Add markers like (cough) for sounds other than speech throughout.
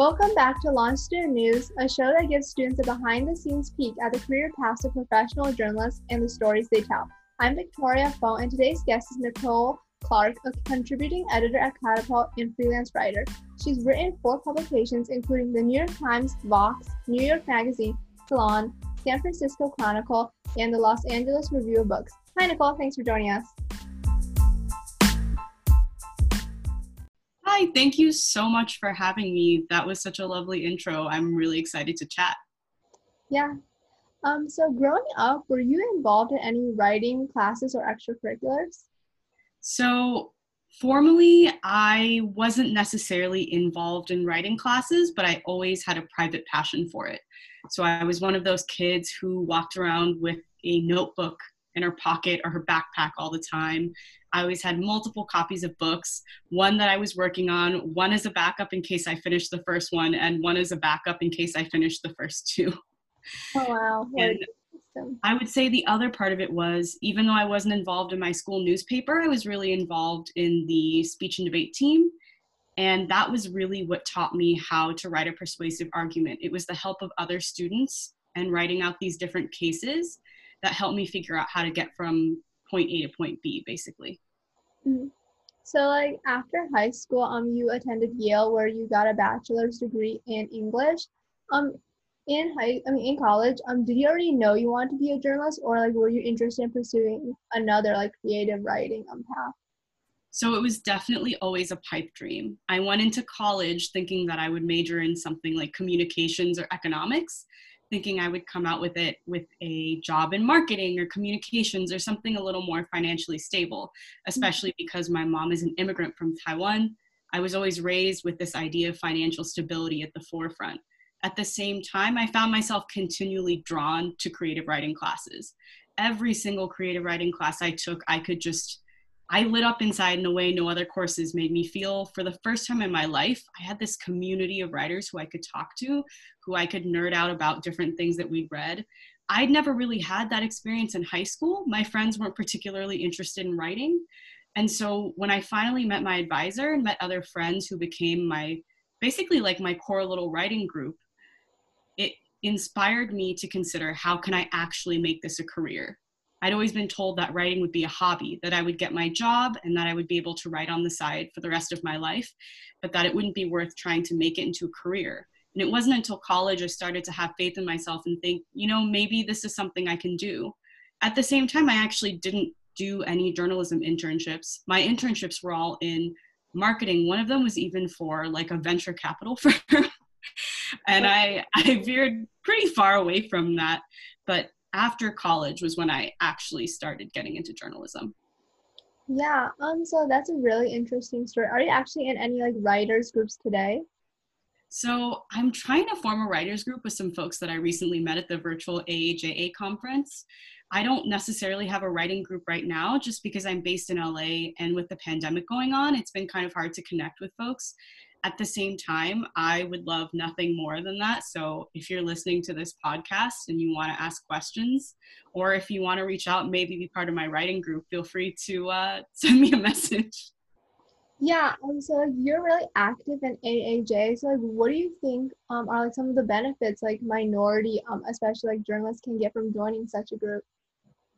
Welcome back to Launch Student News, a show that gives students a behind the scenes peek at the career paths of professional journalists and the stories they tell. I'm Victoria Foe, and today's guest is Nicole Clark, a contributing editor at Catapult and freelance writer. She's written for publications, including the New York Times, Vox, New York Magazine, Salon, San Francisco Chronicle, and the Los Angeles Review of Books. Hi, Nicole. Thanks for joining us. Hi, thank you so much for having me. That was such a lovely intro. I'm really excited to chat. Yeah. Um, so, growing up, were you involved in any writing classes or extracurriculars? So, formally, I wasn't necessarily involved in writing classes, but I always had a private passion for it. So, I was one of those kids who walked around with a notebook in her pocket or her backpack all the time. I always had multiple copies of books, one that I was working on, one as a backup in case I finished the first one, and one as a backup in case I finished the first two. (laughs) Oh, wow. And I would say the other part of it was even though I wasn't involved in my school newspaper, I was really involved in the speech and debate team. And that was really what taught me how to write a persuasive argument. It was the help of other students and writing out these different cases that helped me figure out how to get from point A to point B, basically. Mm-hmm. So, like after high school, um, you attended Yale, where you got a bachelor's degree in English. Um, in high, I mean, in college, um, did you already know you wanted to be a journalist, or like were you interested in pursuing another like creative writing um path? So it was definitely always a pipe dream. I went into college thinking that I would major in something like communications or economics, thinking I would come out with it with a job in marketing or communications or something a little more financially stable, especially because my mom is an immigrant from Taiwan. I was always raised with this idea of financial stability at the forefront. At the same time, I found myself continually drawn to creative writing classes. Every single creative writing class I took, I could just I lit up inside in a way no other courses made me feel. For the first time in my life, I had this community of writers who I could talk to, who I could nerd out about different things that we'd read. I'd never really had that experience in high school. My friends weren't particularly interested in writing. And so when I finally met my advisor and met other friends who became my basically like my core little writing group, it inspired me to consider how can I actually make this a career? I'd always been told that writing would be a hobby, that I would get my job and that I would be able to write on the side for the rest of my life, but that it wouldn't be worth trying to make it into a career. And it wasn't until college I started to have faith in myself and think, you know, maybe this is something I can do. At the same time, I actually didn't do any journalism internships. My internships were all in marketing. One of them was even for like a venture capital (laughs) firm. and I, I veered pretty far away from that. But after college was when I actually started getting into journalism. Yeah, um, so that's a really interesting story. Are you actually in any like writers groups today? So I'm trying to form a writers group with some folks that I recently met at the virtual AAJA conference. I don't necessarily have a writing group right now just because I'm based in LA and with the pandemic going on, it's been kind of hard to connect with folks at the same time, I would love nothing more than that. So if you're listening to this podcast and you want to ask questions, or if you want to reach out, maybe be part of my writing group, feel free to uh, (laughs) send me a message. Yeah, um, so like you're really active in AAJ. So like, what do you think um, are like some of the benefits like minority, um, especially like journalists can get from joining such a group?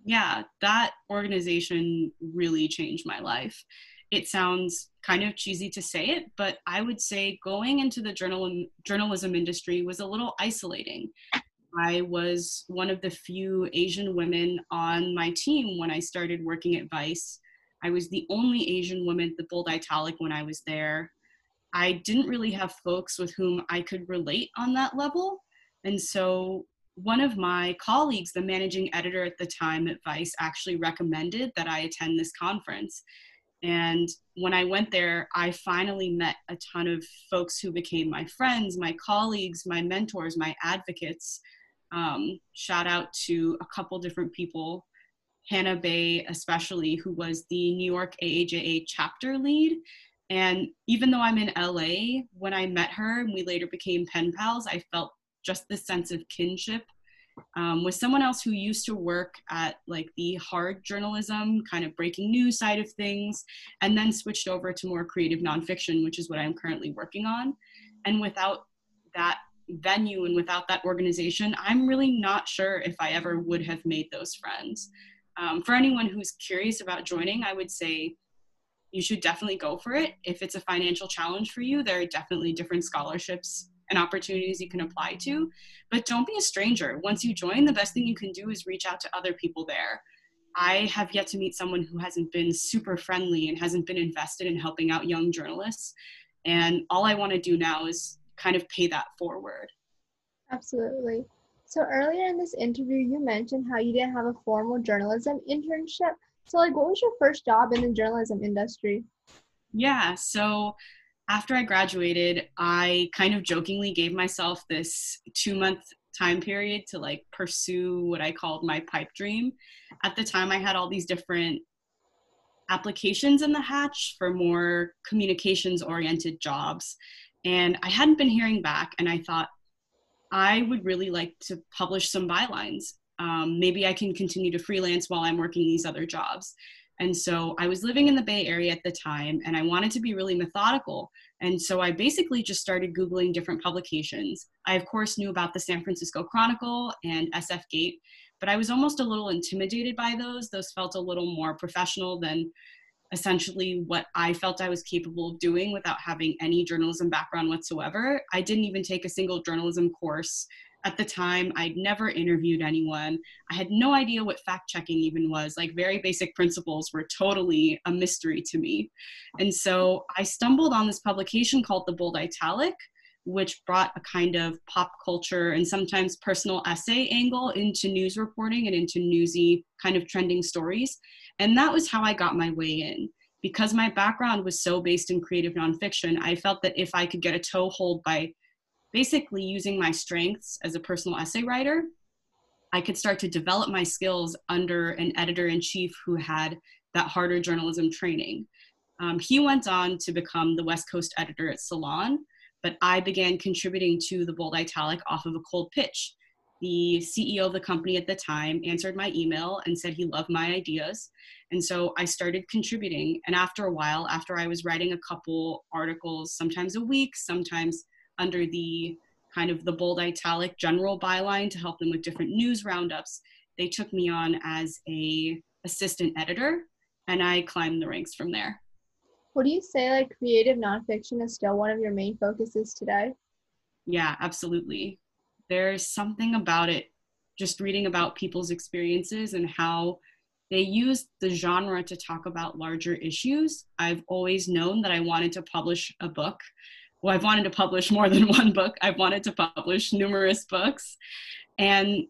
Yeah, that organization really changed my life it sounds kind of cheesy to say it, but I would say going into the journal- journalism industry was a little isolating. I was one of the few Asian women on my team when I started working at Vice. I was the only Asian woman, the bold italic, when I was there. I didn't really have folks with whom I could relate on that level. And so one of my colleagues, the managing editor at the time at Vice, actually recommended that I attend this conference. And when I went there, I finally met a ton of folks who became my friends, my colleagues, my mentors, my advocates. Um, shout out to a couple different people, Hannah Bay, especially, who was the New York AAJA chapter lead. And even though I'm in LA, when I met her and we later became pen pals, I felt just this sense of kinship um, with someone else who used to work at like the hard journalism, kind of breaking news side of things, and then switched over to more creative nonfiction, which is what I'm currently working on. And without that venue and without that organization, I'm really not sure if I ever would have made those friends. Um, for anyone who's curious about joining, I would say you should definitely go for it. If it's a financial challenge for you, there are definitely different scholarships and opportunities you can apply to. But don't be a stranger. Once you join, the best thing you can do is reach out to other people there. I have yet to meet someone who hasn't been super friendly and hasn't been invested in helping out young journalists. And all I want to do now is kind of pay that forward. Absolutely. So earlier in this interview, you mentioned how you didn't have a formal journalism internship. So, like, what was your first job in the journalism industry? Yeah. So, after I graduated, I kind of jokingly gave myself this two month time period to like pursue what I called my pipe dream. At the time, I had all these different applications in the hatch for more communications oriented jobs. And I hadn't been hearing back, and I thought I would really like to publish some bylines. Um, maybe I can continue to freelance while I'm working these other jobs. And so I was living in the Bay Area at the time and I wanted to be really methodical. And so I basically just started Googling different publications. I, of course, knew about the San Francisco Chronicle and SF Gate, but I was almost a little intimidated by those. Those felt a little more professional than essentially what I felt I was capable of doing without having any journalism background whatsoever. I didn't even take a single journalism course at the time i'd never interviewed anyone. I had no idea what fact checking even was. Like very basic principles were totally a mystery to me. And so i stumbled on this publication called the bold italic which brought a kind of pop culture and sometimes personal essay angle into news reporting and into newsy kind of trending stories. And that was how i got my way in. Because my background was so based in creative nonfiction i felt that if i could get a toehold by basically using my strengths as a personal essay writer, I could start to develop my skills under an editor in chief who had that harder journalism training. Um, he went on to become the West Coast editor at Salon, but I began contributing to the Bold Italic off of a cold pitch. The CEO of the company at the time answered my email and said he loved my ideas. And so I started contributing. And after a while, after I was writing a couple articles, sometimes a week, sometimes under the kind of the bold italic general byline to help them with different news roundups. They took me on as a assistant editor and I climbed the ranks from there. Would you say like creative nonfiction is still one of your main focuses today? Yeah, absolutely. There's something about it, just reading about people's experiences and how they use the genre to talk about larger issues. I've always known that I wanted to publish a book well, I've wanted to publish more than (laughs) one book. I've wanted to publish numerous books. And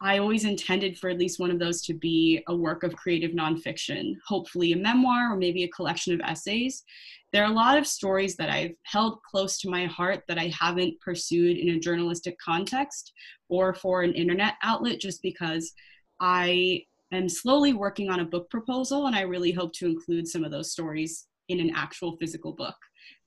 I always intended for at least one of those to be a work of creative nonfiction, hopefully a memoir or maybe a collection of essays. There are a lot of stories that I've held close to my heart that I haven't pursued in a journalistic context or for an internet outlet just because I am slowly working on a book proposal and I really hope to include some of those stories in an actual physical book.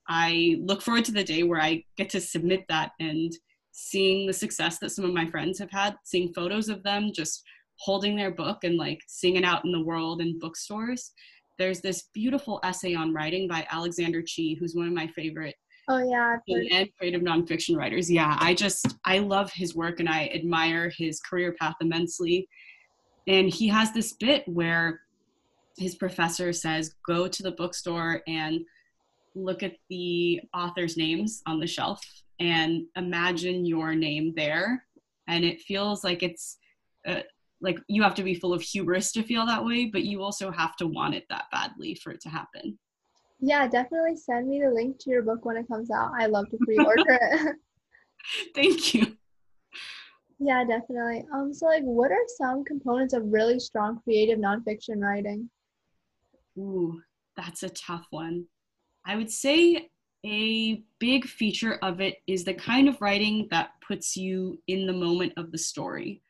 I look forward to the day where I get to submit that and seeing the success that some of my friends have had, seeing photos of them just holding their book and like seeing it out in the world in bookstores. There's this beautiful essay on writing by Alexander Chee, who's one of my favorite Oh yeah, and creative nonfiction writers. Yeah, I just I love his work and I admire his career path immensely. And he has this bit where his professor says, "Go to the bookstore and look at the author's names on the shelf and imagine your name there. And it feels like it's uh, like you have to be full of hubris to feel that way but you also have to want it that badly for it to happen. Yeah definitely send me the link to your book when it comes out. I love to pre-order (laughs) it. (laughs) Thank you. Yeah definitely. Um so like what are some components of really strong creative nonfiction writing? Ooh that's a tough one I would say a big feature of it is the kind of writing that puts you in the moment of the story.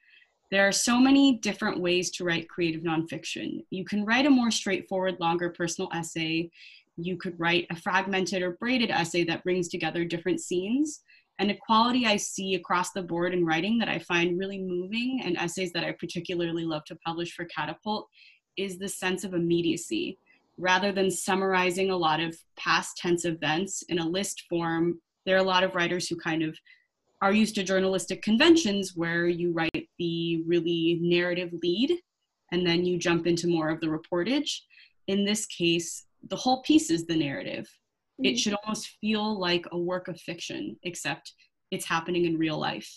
There are so many different ways to write creative nonfiction. You can write a more straightforward, longer personal essay. You could write a fragmented or braided essay that brings together different scenes. And a quality I see across the board in writing that I find really moving and essays that I particularly love to publish for Catapult is the sense of immediacy rather than summarizing a lot of past tense events in a list form, there are a lot of writers who kind of are used to journalistic conventions where you write the really narrative lead and then you jump into more of the reportage. In this case, the whole piece is the narrative. Mm-hmm. It should almost feel like a work of fiction, except it's happening in real life.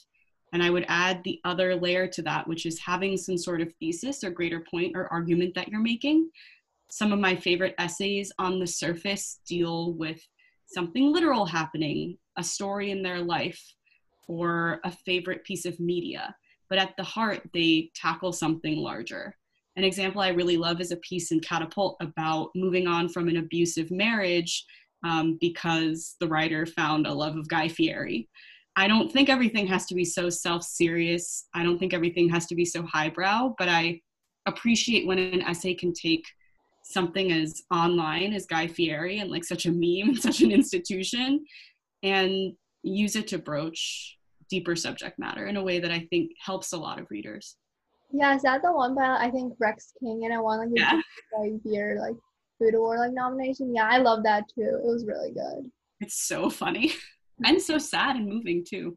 And I would add the other layer to that, which is having some sort of thesis or greater point or argument that you're making. Some of my favorite essays on the surface deal with something literal happening, a story in their life, or a favorite piece of media. But at the heart, they tackle something larger. An example I really love is a piece in Catapult about moving on from an abusive marriage um, because the writer found a love of Guy Fieri. I don't think everything has to be so self serious. I don't think everything has to be so highbrow, but I appreciate when an essay can take something as online as Guy Fieri and like such a meme, (laughs) such an institution, and use it to broach deeper subject matter in a way that I think helps a lot of readers. Yeah, is that the one by I think Rax King and it won like yeah. Guy Fieri like food award like nomination? Yeah, I love that too. It was really good. It's so funny (laughs) and so sad and moving too.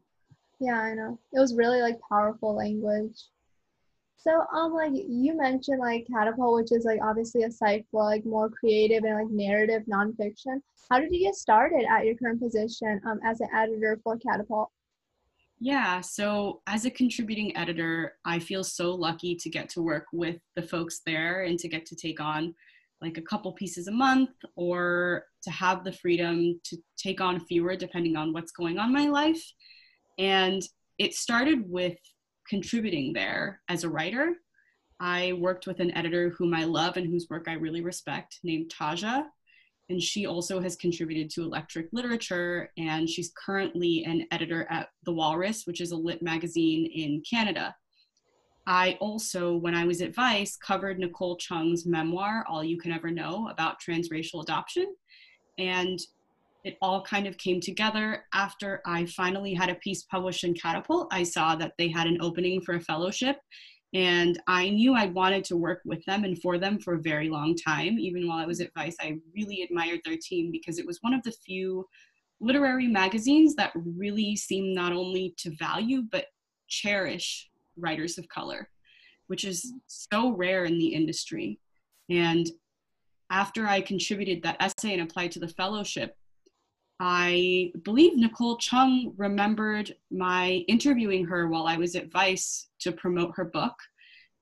Yeah, I know. It was really like powerful language. So um like you mentioned like Catapult, which is like obviously a site for like more creative and like narrative nonfiction. How did you get started at your current position um as an editor for Catapult? Yeah, so as a contributing editor, I feel so lucky to get to work with the folks there and to get to take on like a couple pieces a month or to have the freedom to take on fewer depending on what's going on in my life. And it started with contributing there as a writer. I worked with an editor whom I love and whose work I really respect named Tajja. And she also has contributed to Electric Literature, and she's currently an editor at The Walrus, which is a lit magazine in Canada. I also, when I was at Vice, covered Nicole Chung's memoir, All You Can Ever Know, about transracial adoption. And it all kind of came together after I finally had a piece published in Catapult. I saw that they had an opening for a fellowship, and I knew I wanted to work with them and for them for a very long time. Even while I was at Vice, I really admired their team because it was one of the few literary magazines that really seemed not only to value but cherish writers of color, which is so rare in the industry. And after I contributed that essay and applied to the fellowship, I believe Nicole Chung remembered my interviewing her while I was at Vice to promote her book.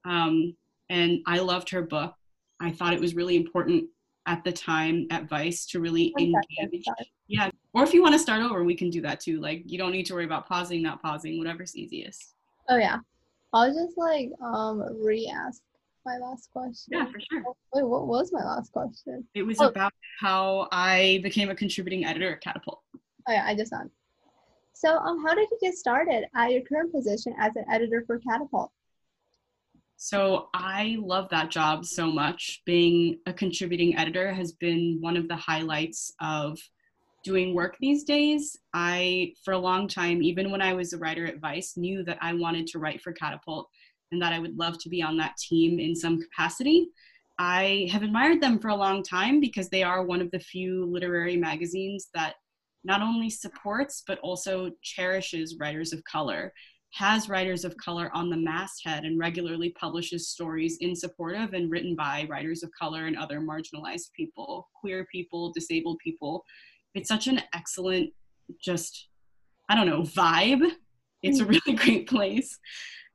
Um, and I loved her book. I thought it was really important at the time at Vice to really engage. Yeah. Or if you want to start over, we can do that too. Like you don't need to worry about pausing, not pausing, whatever's easiest. Oh yeah. I'll just like um re-ask my last question. Yeah, for sure. Wait, what was my last question? It was oh. about how I became a contributing editor at Catapult. Oh yeah, I just saw. So um, how did you get started at your current position as an editor for Catapult? So I love that job so much. Being a contributing editor has been one of the highlights of doing work these days. I, for a long time, even when I was a writer at Vice, knew that I wanted to write for Catapult and that I would love to be on that team in some capacity. I have admired them for a long time because they are one of the few literary magazines that not only supports but also cherishes writers of color, has writers of color on the masthead, and regularly publishes stories in support of and written by writers of color and other marginalized people, queer people, disabled people. It's such an excellent, just, I don't know, vibe. It's a mm. really (laughs) great place.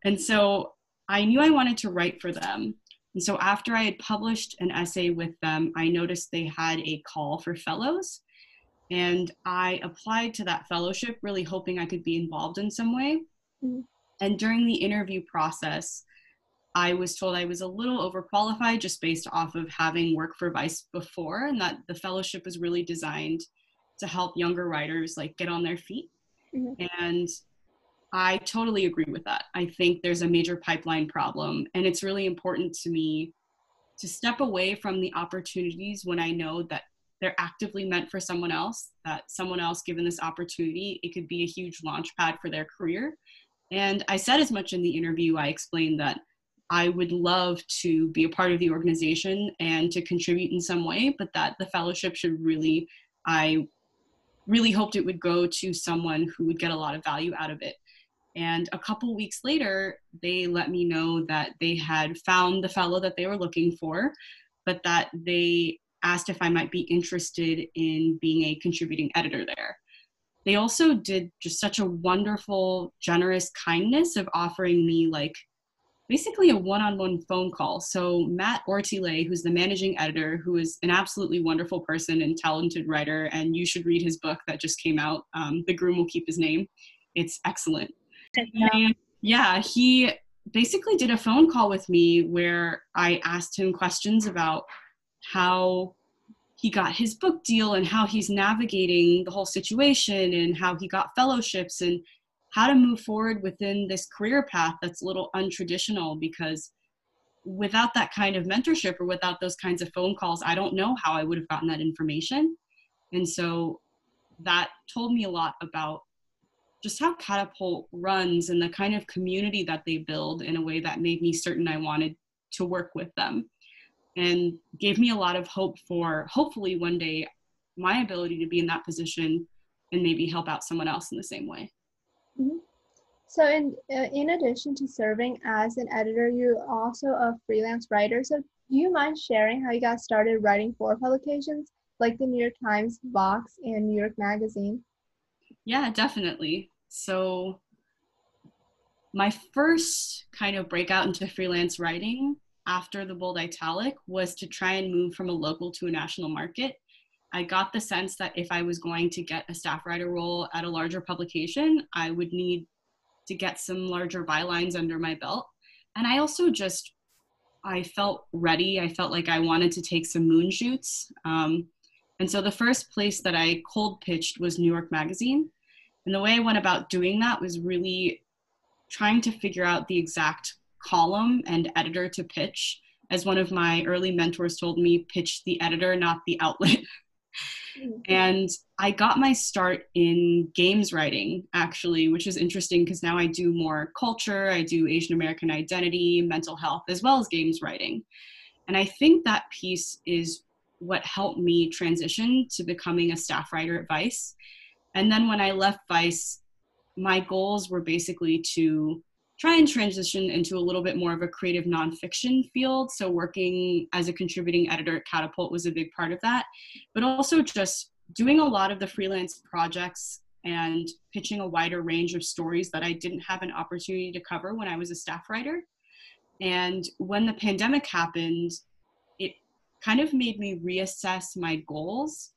And so I knew I wanted to write for them. And so after I had published an essay with them, I noticed they had a call for fellows. And I applied to that fellowship, really hoping I could be involved in some way. Mm-hmm. And during the interview process, I was told I was a little overqualified just based off of having worked for Vice before, and that the fellowship was really designed to help younger writers like get on their feet. Mm-hmm. And I totally agree with that. I think there's a major pipeline problem, and it's really important to me to step away from the opportunities when I know that they're actively meant for someone else, that someone else given this opportunity, it could be a huge launch pad for their career. And I said as much in the interview, I explained that I would love to be a part of the organization and to contribute in some way, but that the fellowship should really, I really hoped it would go to someone who would get a lot of value out of it. And a couple weeks later, they let me know that they had found the fellow that they were looking for, but that they asked if I might be interested in being a contributing editor there. They also did just such a wonderful, generous kindness of offering me like basically a one-on-one phone call. So Matt Ortile, who's the managing editor, who is an absolutely wonderful person and talented writer, and you should read his book that just came out. Um, the Groom Will Keep His Name. It's excellent. Yeah. yeah, he basically did a phone call with me where I asked him questions about how he got his book deal and how he's navigating the whole situation and how he got fellowships and how to move forward within this career path that's a little untraditional because without that kind of mentorship or without those kinds of phone calls, I don't know how I would have gotten that information. And so that told me a lot about just how Catapult runs and the kind of community that they build in a way that made me certain I wanted to work with them and gave me a lot of hope for hopefully one day my ability to be in that position and maybe help out someone else in the same way. Mm-hmm. So, in uh, in addition to serving as an editor, you're also a freelance writer. So, do you mind sharing how you got started writing for publications like the New York Times, Vox, and New York Magazine? Yeah, definitely. So, my first kind of breakout into freelance writing after the bold italic was to try and move from a local to a national market. I got the sense that if I was going to get a staff writer role at a larger publication, I would need to get some larger bylines under my belt. And I also just, I felt ready. I felt like I wanted to take some moon shoots. Um, and so the first place that I cold pitched was New York Magazine. And the way I went about doing that was really trying to figure out the exact column and editor to pitch. As one of my early mentors told me, pitch the editor, not the outlet. (laughs) Mm-hmm. And I got my start in games writing, actually, which is interesting because now I do more culture, I do Asian American identity, mental health, as well as games writing. And I think that piece is what helped me transition to becoming a staff writer at Vice. And then when I left Vice, my goals were basically to try and transition into a little bit more of a creative nonfiction field. So, working as a contributing editor at Catapult was a big part of that, but also just doing a lot of the freelance projects and pitching a wider range of stories that I didn't have an opportunity to cover when I was a staff writer. And when the pandemic happened, it kind of made me reassess my goals.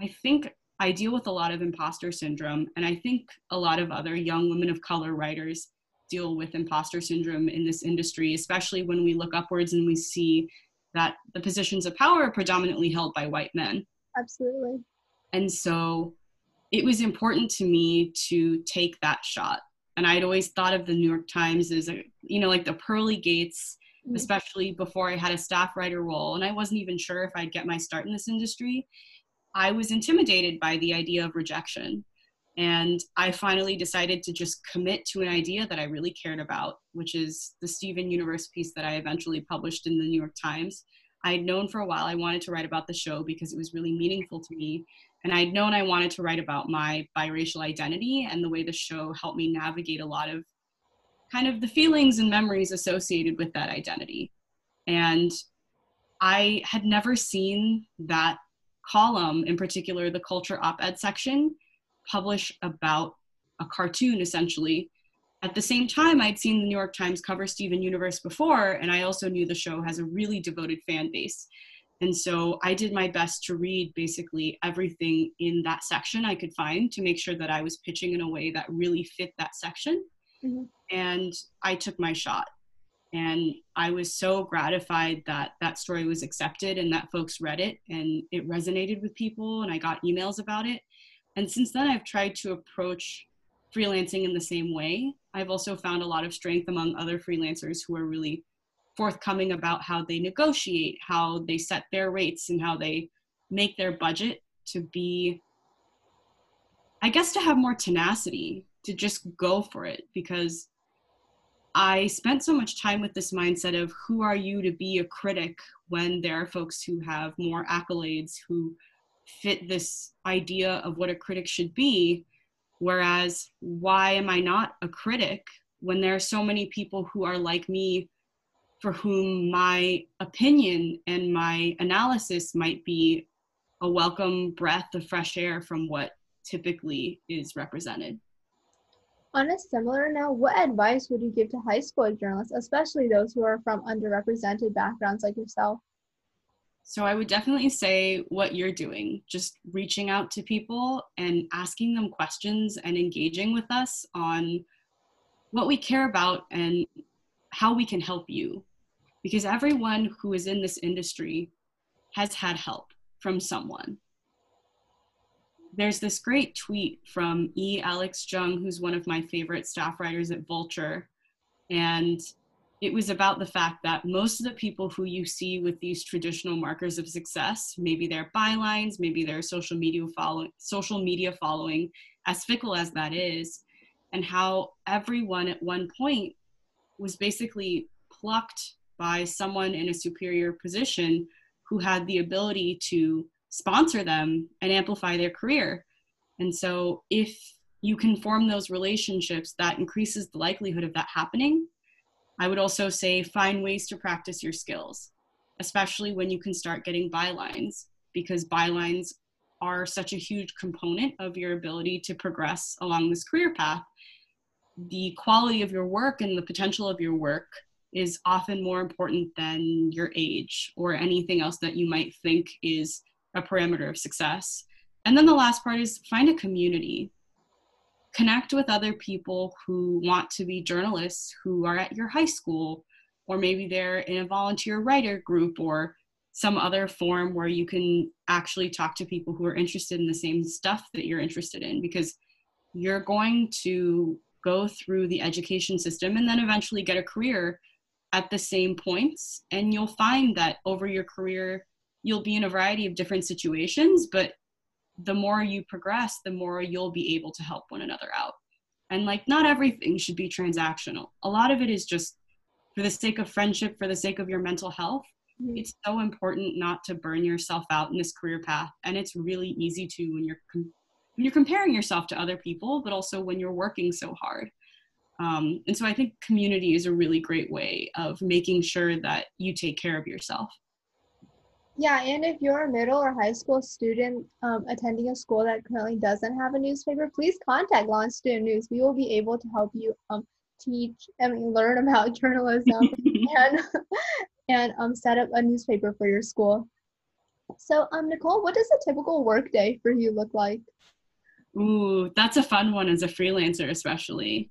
I think I deal with a lot of imposter syndrome, and I think a lot of other young women of color writers deal with imposter syndrome in this industry, especially when we look upwards and we see that the positions of power are predominantly held by white men. Absolutely. And so it was important to me to take that shot. And I'd always thought of the New York Times as a, you know, like the pearly gates, mm-hmm. especially before I had a staff writer role. And I wasn't even sure if I'd get my start in this industry. I was intimidated by the idea of rejection. And I finally decided to just commit to an idea that I really cared about, which is the Steven Universe piece that I eventually published in the New York Times. I had known for a while I wanted to write about the show because it was really meaningful to me. And I'd known I wanted to write about my biracial identity and the way the show helped me navigate a lot of kind of the feelings and memories associated with that identity. And I had never seen that column, in particular the culture op ed section, publish about a cartoon essentially. At the same time, I'd seen the New York Times cover Steven Universe before, and I also knew the show has a really devoted fan base. And so I did my best to read basically everything in that section I could find to make sure that I was pitching in a way that really fit that section. Mm-hmm. And I took my shot. And I was so gratified that that story was accepted and that folks read it and it resonated with people. And I got emails about it. And since then, I've tried to approach freelancing in the same way. I've also found a lot of strength among other freelancers who are really forthcoming about how they negotiate, how they set their rates, and how they make their budget to be, I guess, to have more tenacity, to just go for it. Because I spent so much time with this mindset of who are you to be a critic when there are folks who have more accolades, who fit this idea of what a critic should be. Whereas, why am I not a critic when there are so many people who are like me for whom my opinion and my analysis might be a welcome breath of fresh air from what typically is represented. On a similar note, what advice would you give to high school journalists, especially those who are from underrepresented backgrounds like yourself? So I would definitely say what you're doing, just reaching out to people and asking them questions and engaging with us on what we care about and how we can help you because everyone who is in this industry has had help from someone. There's this great tweet from E. Alex Jung, who's one of my favorite staff writers at Vulture. And it was about the fact that most of the people who you see with these traditional markers of success, maybe their bylines, maybe their social media following, social media following, as fickle as that is, and how everyone at one point was basically plucked by someone in a superior position who had the ability to sponsor them and amplify their career. And so, if you can form those relationships, that increases the likelihood of that happening. I would also say find ways to practice your skills, especially when you can start getting bylines, because bylines are such a huge component of your ability to progress along this career path. The quality of your work and the potential of your work is often more important than your age or anything else that you might think is a parameter of success. And then the last part is find a community. Connect with other people who want to be journalists who are at your high school, or maybe they're in a volunteer writer group or some other form where you can actually talk to people who are interested in the same stuff that you're interested in because you're going to go through the education system and then eventually get a career at the same points and you'll find that over your career you'll be in a variety of different situations but the more you progress the more you'll be able to help one another out and like not everything should be transactional a lot of it is just for the sake of friendship for the sake of your mental health mm-hmm. it's so important not to burn yourself out in this career path and it's really easy to when you're com- when you're comparing yourself to other people but also when you're working so hard um, and so I think community is a really great way of making sure that you take care of yourself. Yeah, and if you're a middle or high school student um, attending a school that currently doesn't have a newspaper, please contact Launch Student News. We will be able to help you um, teach I mean learn (laughs) about journalism (laughs) and and um, set up a newspaper for your school. So, um, Nicole, what does a typical workday for you look like? Ooh, that's a fun one as a freelancer, especially.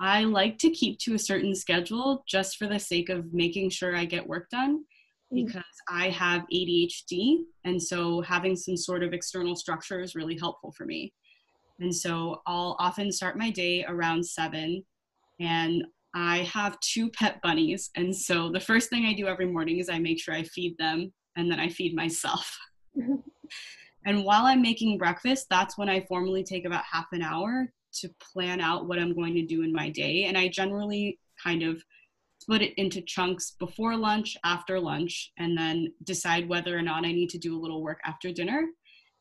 I like to keep to a certain schedule just for the sake of making sure I get work done. Mm. because I have ADHD. And so having some sort of external structure is really helpful for me. And so I'll often start my day around seven. And I have two pet bunnies. And so the first thing I do every morning is I make sure I feed them and then I feed myself. (laughs) (laughs) and while I'm making breakfast, that's when I formally take about half an hour to plan out what I'm going to do in my day. And I generally kind of split it into chunks before lunch, after lunch, and then decide whether or not I need to do a little work after dinner.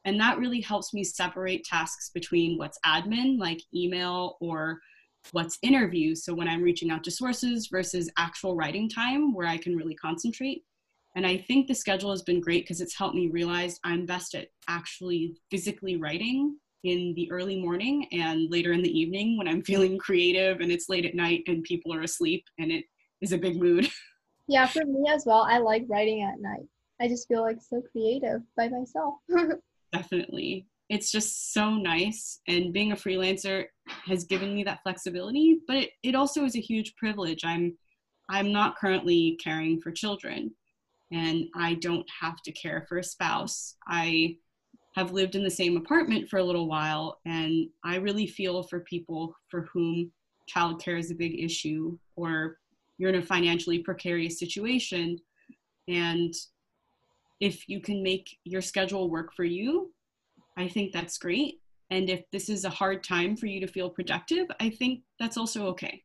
And that really helps me separate tasks between what's admin, like email, or what's interviews. So when I'm reaching out to sources versus actual writing time where I can really concentrate. And I think the schedule has been great because it's helped me realize I'm best at actually physically writing in the early morning and later in the evening when I'm (laughs) feeling creative and it's late at night and people are asleep and it is a big mood. (laughs) Yeah, for me as well. I like writing at night. I just feel like so creative by myself. (laughs) Definitely. It's just so nice. And being a freelancer has given me that flexibility, but it, it also is a huge privilege. I'm I'm not currently caring for children and I don't have to care for a spouse. I have lived in the same apartment for a little while and i really feel for people for whom childcare is a big issue or you're in a financially precarious situation and if you can make your schedule work for you i think that's great. And if this is a hard time for you to feel productive i think that's also okay.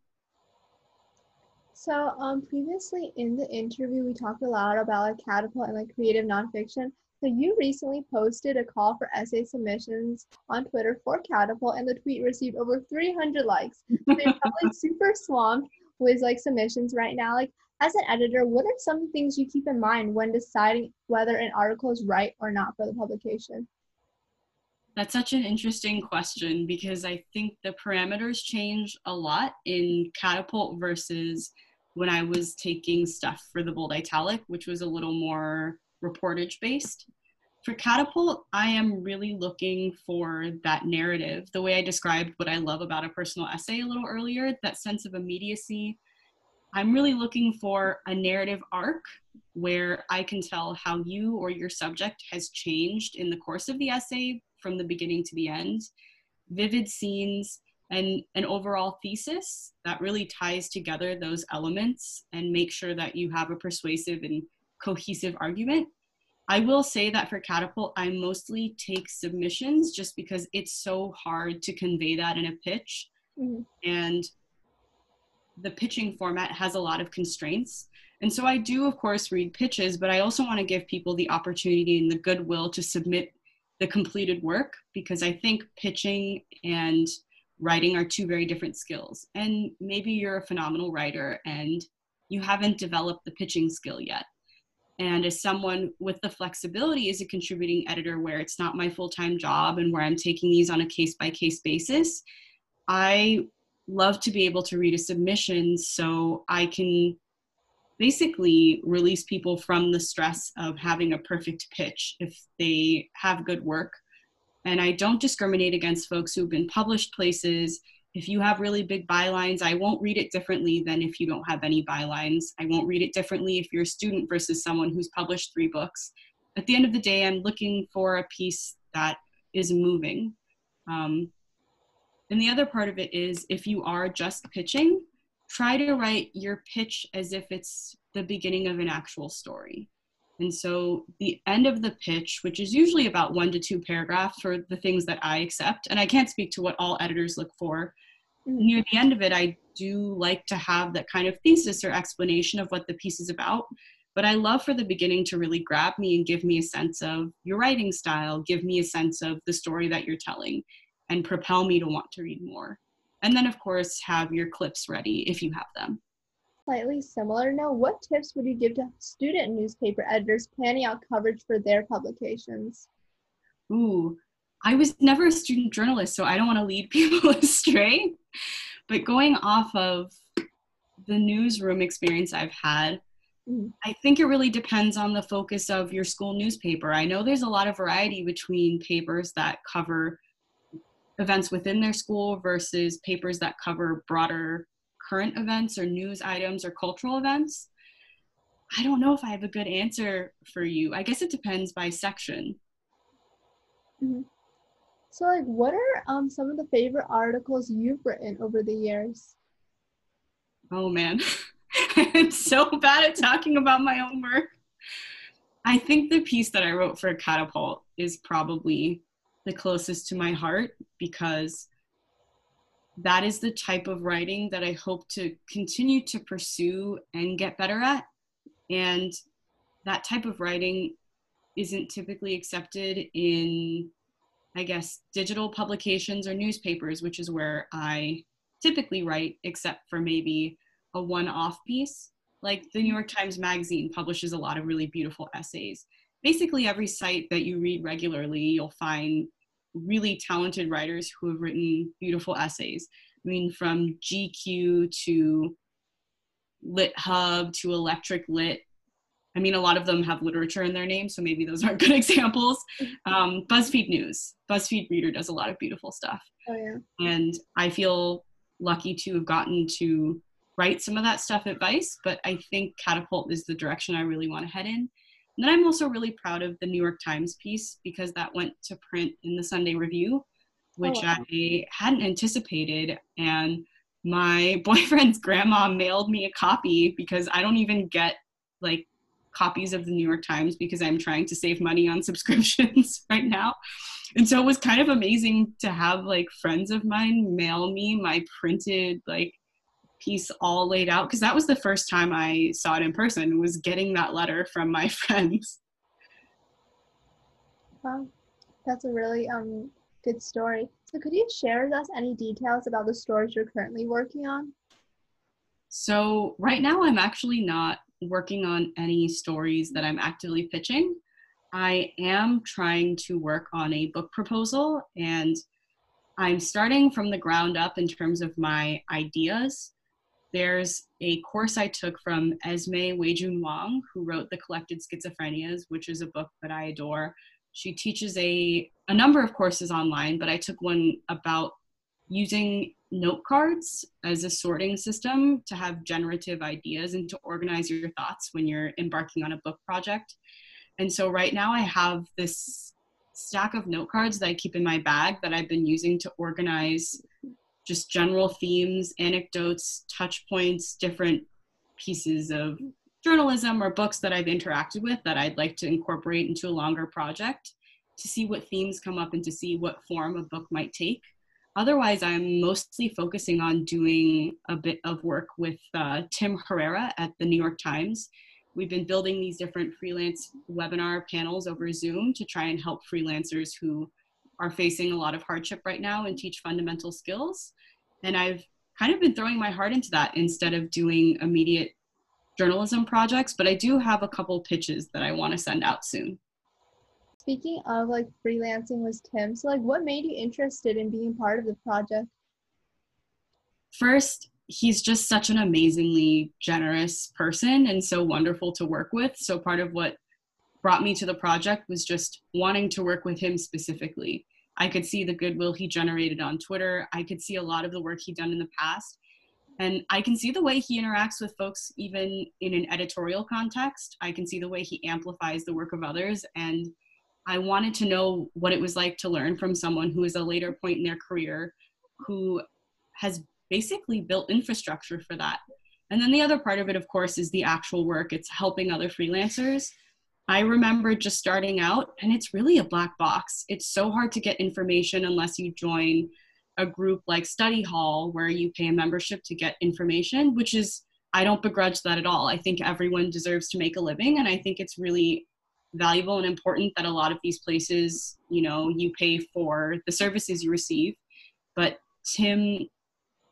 So um, previously in the interview we talked a lot about like catapult and like creative nonfiction. So you recently posted a call for essay submissions on Twitter for Catapult, and the tweet received over 300 likes. So you're (laughs) probably super swamped with like submissions right now. Like as an editor, what are some things you keep in mind when deciding whether an article is right or not for the publication? That's such an interesting question because I think the parameters change a lot in Catapult versus when I was taking stuff for the bold italic, which was a little more reportage based. For Catapult, I am really looking for that narrative, the way I described what I love about a personal essay a little earlier, that sense of immediacy. I'm really looking for a narrative arc where I can tell how you or your subject has changed in the course of the essay from the beginning to the end. Vivid scenes, and an overall thesis that really ties together those elements and make sure that you have a persuasive and cohesive argument. I will say that for Catapult, I mostly take submissions just because it's so hard to convey that in a pitch. Mm-hmm. And the pitching format has a lot of constraints. And so I do, of course, read pitches, but I also want to give people the opportunity and the goodwill to submit the completed work because I think pitching and writing are two very different skills. And maybe you're a phenomenal writer and you haven't developed the pitching skill yet. And as someone with the flexibility as a contributing editor, where it's not my full time job and where I'm taking these on a case by case basis, I love to be able to read a submission so I can basically release people from the stress of having a perfect pitch if they have good work and I don't discriminate against folks who've been published places. If you have really big bylines, I won't read it differently than if you don't have any bylines. I won't read it differently if you're a student versus someone who's published three books. At the end of the day, I'm looking for a piece that is moving. Um, and the other part of it is if you are just pitching, try to write your pitch as if it's the beginning of an actual story. And so the end of the pitch, which is usually about one to two paragraphs for the things that I accept, and I can't speak to what all editors look for. Near the end of it, I do like to have that kind of thesis or explanation of what the piece is about. But I love for the beginning to really grab me and give me a sense of your writing style, give me a sense of the story that you're telling, and propel me to want to read more. And then, of course, have your clips ready if you have them slightly similar now, what tips would you give to student newspaper editors planning out coverage for their publications? Ooh, I was never a student journalist, so I don't want to lead (laughs) people astray. But going off of the newsroom experience I've had, mm-hmm. I think it really depends on the focus of your school newspaper. I know there's a lot of variety between papers that cover events within their school versus papers that cover broader current events or news items or cultural events? I don't know if I have a good answer for you. I guess it depends by section. Mm-hmm. So, like, what are um, some of the favorite articles you've written over the years? Oh man, (laughs) I'm so bad at talking about my own work. I think the piece that I wrote for Catapult is probably the closest to my heart because that is the type of writing that I hope to continue to pursue and get better at. And that type of writing isn't typically accepted in, I guess, digital publications or newspapers, which is where I typically write, except for maybe a one off piece. Like the New York Times Magazine publishes a lot of really beautiful essays. Basically, every site that you read regularly, you'll find really talented writers who have written beautiful essays. I mean, from GQ to Lit Hub to Electric Lit. I mean, a lot of them have literature in their name, so maybe those aren't good (laughs) examples. Um, BuzzFeed News, BuzzFeed Reader does a lot of beautiful stuff. Oh, yeah. And I feel lucky to have gotten to write some of that stuff at Vice, but I think Catapult is the direction I really want to head in. And then I'm also really proud of the New York Times piece because that went to print in the Sunday Review, which oh, wow. I hadn't anticipated. And my (laughs) boyfriend's grandma mailed me a copy because I don't even get like copies of the New York Times because I'm trying to save money on (laughs) subscriptions (laughs) right now. And so it was kind of amazing to have like friends of mine mail me my printed like piece all laid out because that was the first time I saw it in person was getting that letter from my (laughs) friends. Wow, that's a really um good story. So could you share with us any details about the stories you're currently working on? So right now I'm actually not working on any stories that I'm actively pitching. I am trying to work on a book proposal and I'm starting from the ground up in terms of my ideas. There's a course I took from Esme Weijun Wang, who wrote The Collected Schizophrenias, which is a book that I adore. She teaches a, a number of courses online, but I took one about using note cards as a sorting system to have generative ideas and to organize your thoughts when you're embarking on a book project. And so right now I have this stack of note cards that I keep in my bag that I've been using to organize just general themes, anecdotes, touch points, different pieces of journalism or books that I've interacted with that I'd like to incorporate into a longer project to see what themes come up and to see what form a book might take. Otherwise, I'm mostly focusing on doing a bit of work with uh, Tim Herrera at the New York Times. We've been building these different freelance webinar panels over Zoom to try and help freelancers who are facing a lot of hardship right now and teach fundamental skills. And I've kind of been throwing my heart into that instead of doing immediate journalism projects, but I do have a couple pitches that I want to send out soon. Speaking of like freelancing with Tim, so like what made you interested in being part of the project? First, he's just such an amazingly generous person and so wonderful to work with. So part of what brought me to the project was just wanting to work with him specifically. I could see the goodwill he generated on Twitter. I could see a lot of the work he'd done in the past. And I can see the way he interacts with folks, even in an editorial context. I can see the way he amplifies the work of others. And I wanted to know what it was like to learn from someone who is a later point in their career who has basically built infrastructure for that. And then the other part of it, of course, is the actual work. It's helping other freelancers. I remember just starting out, and it's really a black box. It's so hard to get information unless you join a group like Study Hall, where you pay a membership to get information, which is, I don't begrudge that at all. I think everyone deserves to make a living, and I think it's really valuable and important that a lot of these places, you know, you pay for the services you receive. But Tim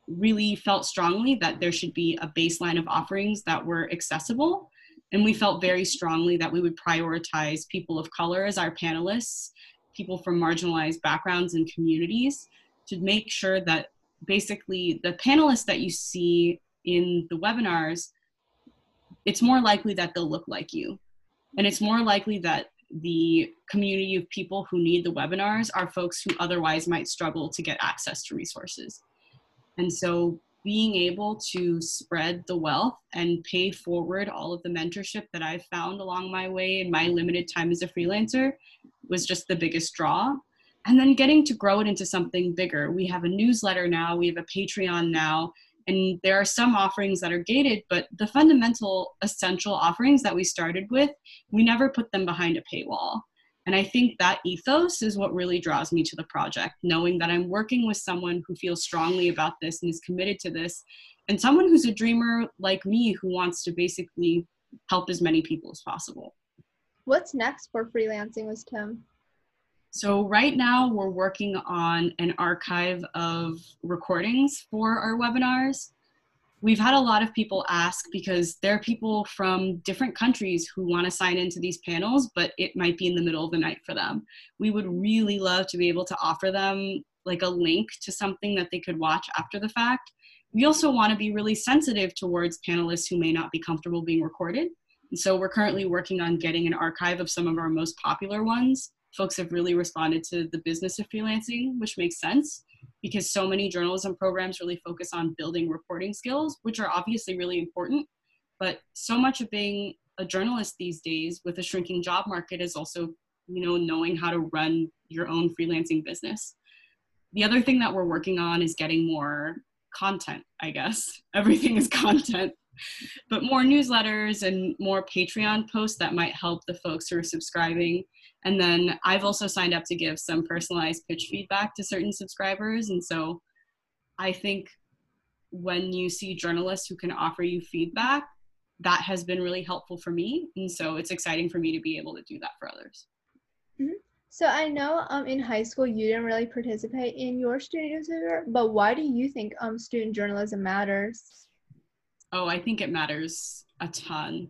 really felt strongly that there should be a baseline of offerings that were accessible. And we felt very strongly that we would prioritize people of color as our panelists, people from marginalized backgrounds and communities, to make sure that basically the panelists that you see in the webinars, it's more likely that they'll look like you. And it's more likely that the community of people who need the webinars are folks who otherwise might struggle to get access to resources. And so being able to spread the wealth and pay forward all of the mentorship that I've found along my way in my limited time as a freelancer was just the biggest draw. And then getting to grow it into something bigger. We have a newsletter now, we have a Patreon now, and there are some offerings that are gated, but the fundamental essential offerings that we started with, we never put them behind a paywall. And I think that ethos is what really draws me to the project, knowing that I'm working with someone who feels strongly about this and is committed to this, and someone who's a dreamer like me who wants to basically help as many people as possible. What's next for freelancing with Tim? So, right now, we're working on an archive of recordings for our webinars. We've had a lot of people ask because there are people from different countries who want to sign into these panels, but it might be in the middle of the night for them. We would really love to be able to offer them like a link to something that they could watch after the fact. We also want to be really sensitive towards panelists who may not be comfortable being recorded. And so we're currently working on getting an archive of some of our most popular ones folks have really responded to the business of freelancing, which makes sense because so many journalism programs really focus on building reporting skills, which are obviously really important. But so much of being a journalist these days with a shrinking job market is also, you know, knowing how to run your own freelancing business. The other thing that we're working on is getting more content, I guess. (laughs) Everything is content but more newsletters and more Patreon posts that might help the folks who are subscribing. And then I've also signed up to give some personalized pitch feedback to certain subscribers. And so I think when you see journalists who can offer you feedback, that has been really helpful for me. And so it's exciting for me to be able to do that for others. Mm-hmm. So I know um, in high school you didn't really participate in your student newspaper, but why do you think um, student journalism matters? Oh, I think it matters a ton.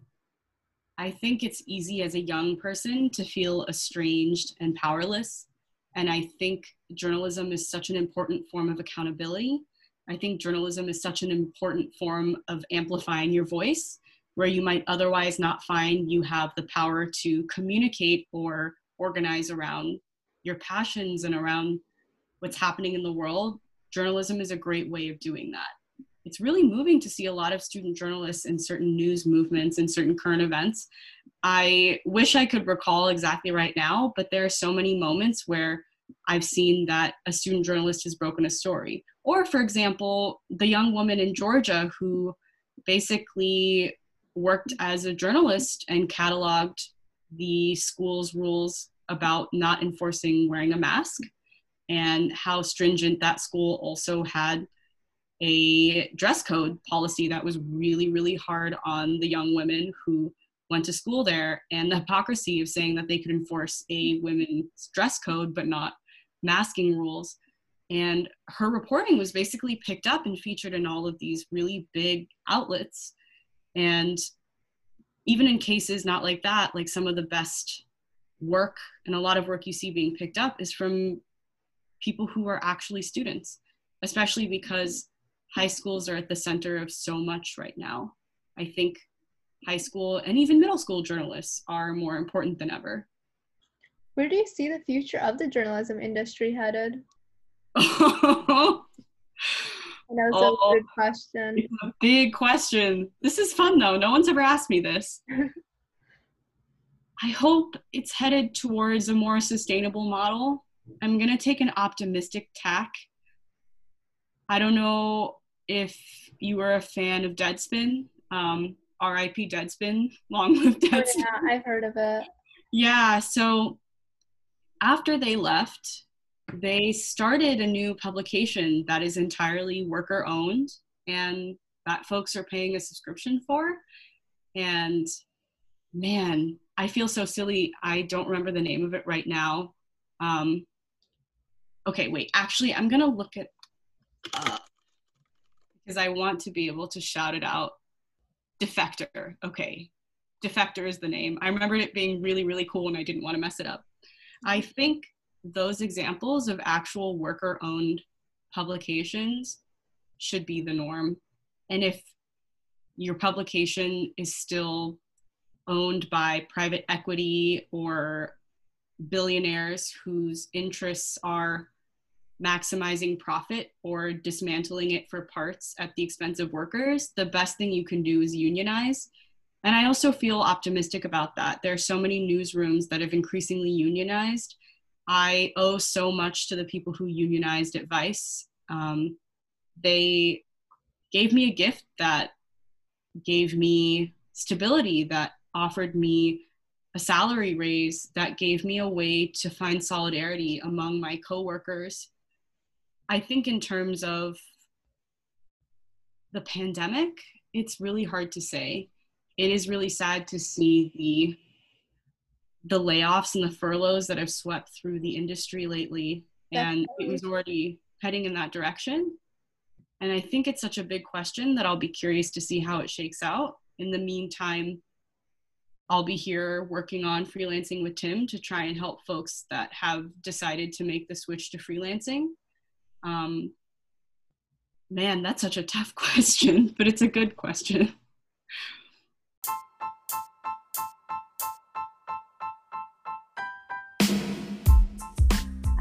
I think it's easy as a young person to feel estranged and powerless. And I think journalism is such an important form of accountability. I think journalism is such an important form of amplifying your voice, where you might otherwise not find you have the power to communicate or organize around your passions and around what's happening in the world, journalism is a great way of doing that. It's really moving to see a lot of student journalists in certain news movements and certain current events. I wish I could recall exactly right now, but there are so many moments where I've seen that a student journalist has broken a story. Or, for example, the young woman in Georgia who basically worked as a journalist and cataloged the school's rules about not enforcing wearing a mask and how stringent that school also had a dress code policy that was really, really hard on the young women who went to school there, and the hypocrisy of saying that they could enforce a women's dress code but not masking rules. And her reporting was basically picked up and featured in all of these really big outlets. And even in cases not like that, like some of the best work and a lot of work you see being picked up is from people who are actually students, especially because high schools are at the center of so much right now. I think high school and even middle school journalists are more important than ever. Where do you see the future of the journalism industry headed? (laughs) Know it's oh, a good question. It's a big question. This is fun though. No one's ever asked me this. (laughs) I hope it's headed towards a more sustainable model. I'm going to take an optimistic tack. I don't know if you were a fan of Deadspin, um, RIP Deadspin, (laughs) long live Deadspin. Oh, yeah, I've heard of it. Yeah, so after they left, they started a new publication that is entirely worker owned and that folks are paying a subscription for. And man, I feel so silly. I don't remember the name of it right now. Um, okay, wait, actually, I'm gonna look it up because I want to be able to shout it out. Defector. Okay, Defector is the name. I remembered it being really, really cool and I didn't want to mess it up. I think those examples of actual worker owned publications should be the norm. And if your publication is still owned by private equity or billionaires whose interests are maximizing profit or dismantling it for parts at the expense of workers, the best thing you can do is unionize. And I also feel optimistic about that. There are so many newsrooms that have increasingly unionized I owe so much to the people who unionized at Vice. Um, they gave me a gift that gave me stability, that offered me a salary raise, that gave me a way to find solidarity among my coworkers. I think, in terms of the pandemic, it's really hard to say. It is really sad to see the the layoffs and the furloughs that have swept through the industry lately. And it was already heading in that direction. And i think it's such a big question that i'll be curious to see how it shakes out. In the meantime i'll be here working on freelancing with tim to try and help folks that have decided to make the switch to freelancing um, man that's such a tough (laughs) question but it's a good question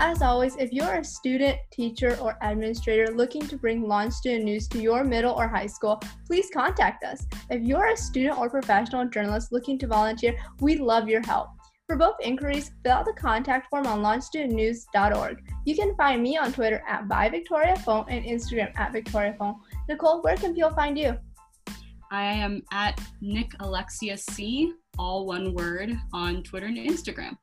As always, if you're a student, teacher, or administrator looking to bring launch student news to your middle or high school, please contact us. If you're a student or professional journalist looking to volunteer, we love your help. For both inquiries, fill out the contact form on launchstudentnews.org. You can find me on Twitter at byvictoriaphone and Instagram at victoriaphone. Nicole, where can people find you? I am at Nick Alexia C, all one word, on Twitter and Instagram.